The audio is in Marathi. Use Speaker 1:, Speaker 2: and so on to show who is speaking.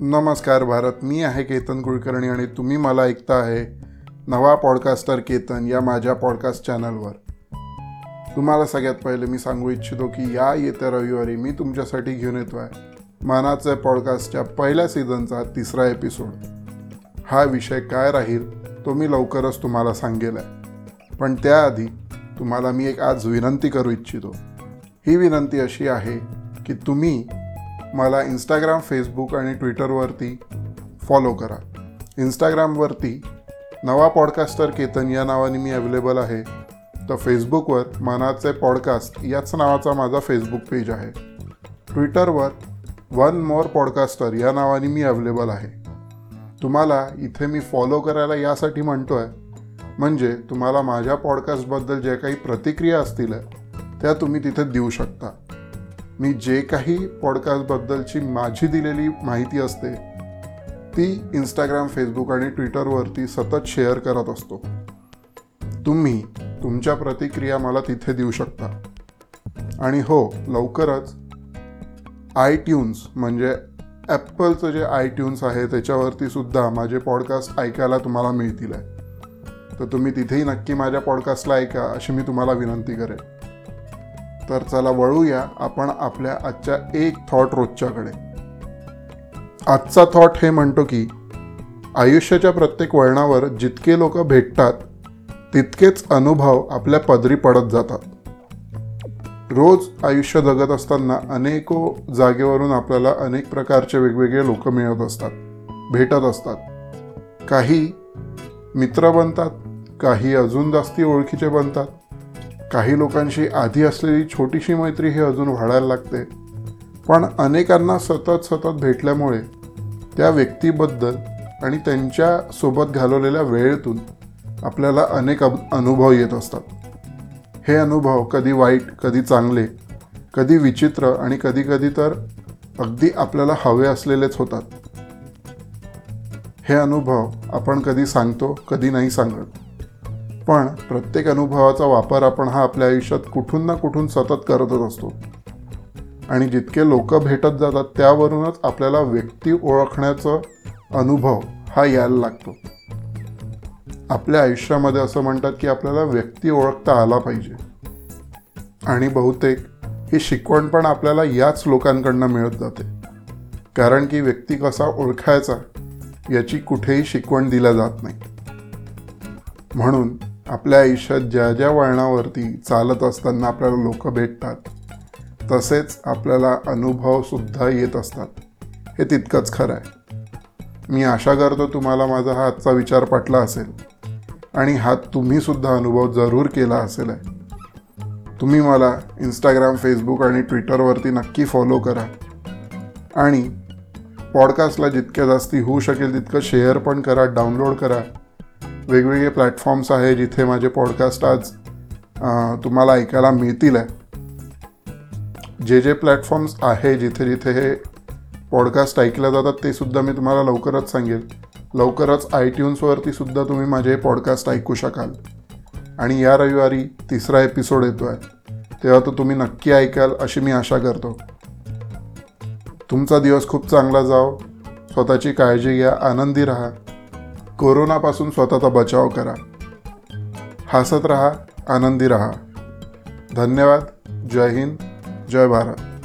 Speaker 1: नमस्कार भारत मी आहे केतन कुलकर्णी आणि तुम्ही मला ऐकता आहे नवा पॉडकास्टर केतन या माझ्या पॉडकास्ट चॅनलवर. तुम्हाला सगळ्यात पहिले मी सांगू इच्छितो की या येत्या रविवारी मी तुमच्यासाठी घेऊन येतो आहे मानाचं पॉडकास्टच्या पहिल्या सीझनचा तिसरा एपिसोड. हा विषय काय राहील तो मी लवकरच तुम्हाला सांगेल आहे. पण त्याआधी तुम्हाला मी एक आज विनंती करू इच्छितो. ही विनंती अशी आहे की तुम्ही मला इंस्टाग्राम फेसबुक आणि ट्विटरवरती फॉलो करा. इंस्टाग्रामवरती नवा पॉडकास्टर केतन या नावाने मी अवेलेबल आहे. तर फेसबुकवर मनाचे पॉडकास्ट याच नावाचा माझा फेसबुक पेज आहे. ट्विटरवर वन मोर पॉडकास्टर या नावाने मी अवेलेबल आहे. तुम्हाला इथे मी फॉलो करायला यासाठी म्हणतो आहे म्हणजे तुम्हाला माझ्या पॉडकास्टबद्दल ज्या काही प्रतिक्रिया असतील त्या तुम्ही तिथे देऊ शकता. मी जे काही पॉडकास्टबद्दलची माझी दिलेली माहिती असते ती इंस्टाग्राम फेसबुक आणि ट्विटरवरती सतत शेअर करत असतो. तुम्ही तुमच्या प्रतिक्रिया मला तिथे देऊ शकता. आणि हो लवकरच आय ट्यून्स म्हणजे ॲपलचं जे आय ट्यून्स आहे त्याच्यावरती सुद्धा माझे पॉडकास्ट ऐकायला तुम्हाला मिळतील आहे तर तुम्ही तिथेही नक्की माझ्या पॉडकास्टला ऐका अशी मी तुम्हाला विनंती करेन. तर चला वळूया आपण आपल्या आजच्या एक थॉट रोजच्याकडे. आजचा थॉट हे म्हणतो की आयुष्याच्या प्रत्येक वळणावर जितके लोक भेटतात तितकेच अनुभव आपल्या पदरी पडत जातात. रोज आयुष्य जगत असताना अनेको जागेवरून आपल्याला अनेक प्रकारचे वेगवेगळे लोक मिळत असतात भेटत असतात. काही मित्र बनतात काही अजून जास्ती ओळखीचे बनतात काही लोकांशी आधी असलेली छोटीशी मैत्री ही अजून वाढायला लागते. पण अनेकांना सतत सतत भेटल्यामुळे त्या व्यक्तीबद्दल आणि त्यांच्यासोबत घालवलेल्या वेळेतून आपल्याला अनेक अनुभव येत असतात. हे अनुभव कधी वाईट कधी चांगले कधी विचित्र आणि कधी कधी तर अगदी आपल्याला हवे असलेलेच होतात. हे अनुभव आपण कधी सांगतो कधी नाही सांगत. पण प्रत्येक अनुभवाचा वापर आपण हा आपल्या आयुष्यात कुठून ना कुठून सतत करतच असतो. आणि जितके लोक भेटत जातात त्यावरूनच आपल्याला व्यक्ती ओळखण्याचा अनुभव हा यायला लागतो. आपल्या आयुष्यामध्ये असं म्हणतात की आपल्याला व्यक्ती ओळखता आला पाहिजे. आणि बहुतेक ही शिकवण पण आपल्याला याच लोकांकडनं मिळत जाते. कारण की व्यक्ती कसा ओळखायचा याची कुठेही शिकवण दिल्या जात नाही. म्हणून आपल्या आयुष्यात ज्या ज्या वळणावरती चालत असताना आपल्याला लोक भेटतात तसेच आपल्याला अनुभवसुद्धा येत असतात. हे तितकंच खरं आहे मी आशा करतो तुम्हाला माझा हा आजचा विचार पटला असेल. आणि हा तुम्हीसुद्धा अनुभव जरूर केला असेल. आहे तुम्ही मला इंस्टाग्राम फेसबुक आणि ट्विटरवरती नक्की फॉलो करा. आणि पॉडकास्टला जितक्या जास्ती होऊ शकेल तितकं शेअर पण करा डाउनलोड करा. वेगवेगळे प्लॅटफॉर्म्स आहे जिथे माझे पॉडकास्ट आज तुम्हाला ऐकायला मिळतील आहे. जे जे प्लॅटफॉर्म्स आहे जिथे जिथे हे पॉडकास्ट ऐकल्या जातात ते सुद्धा मी तुम्हाला लवकरच सांगेल. लवकरच आय ट्यून्सवरती सुद्धा तुम्ही माझे पॉडकास्ट ऐकू शकाल. आणि या रविवारी तिसरा एपिसोड येतो आहे तेव्हा तो तुम्ही नक्की ऐकाल अशी मी आशा करतो. तुमचा दिवस खूप चांगला जाओ. स्वतःची काळजी घ्या. आनंदी राहा. कोरोनापासून स्वतःचा बचाव करा. हसत रहा आनंदी रहा. धन्यवाद. जय हिंद. जय भारत.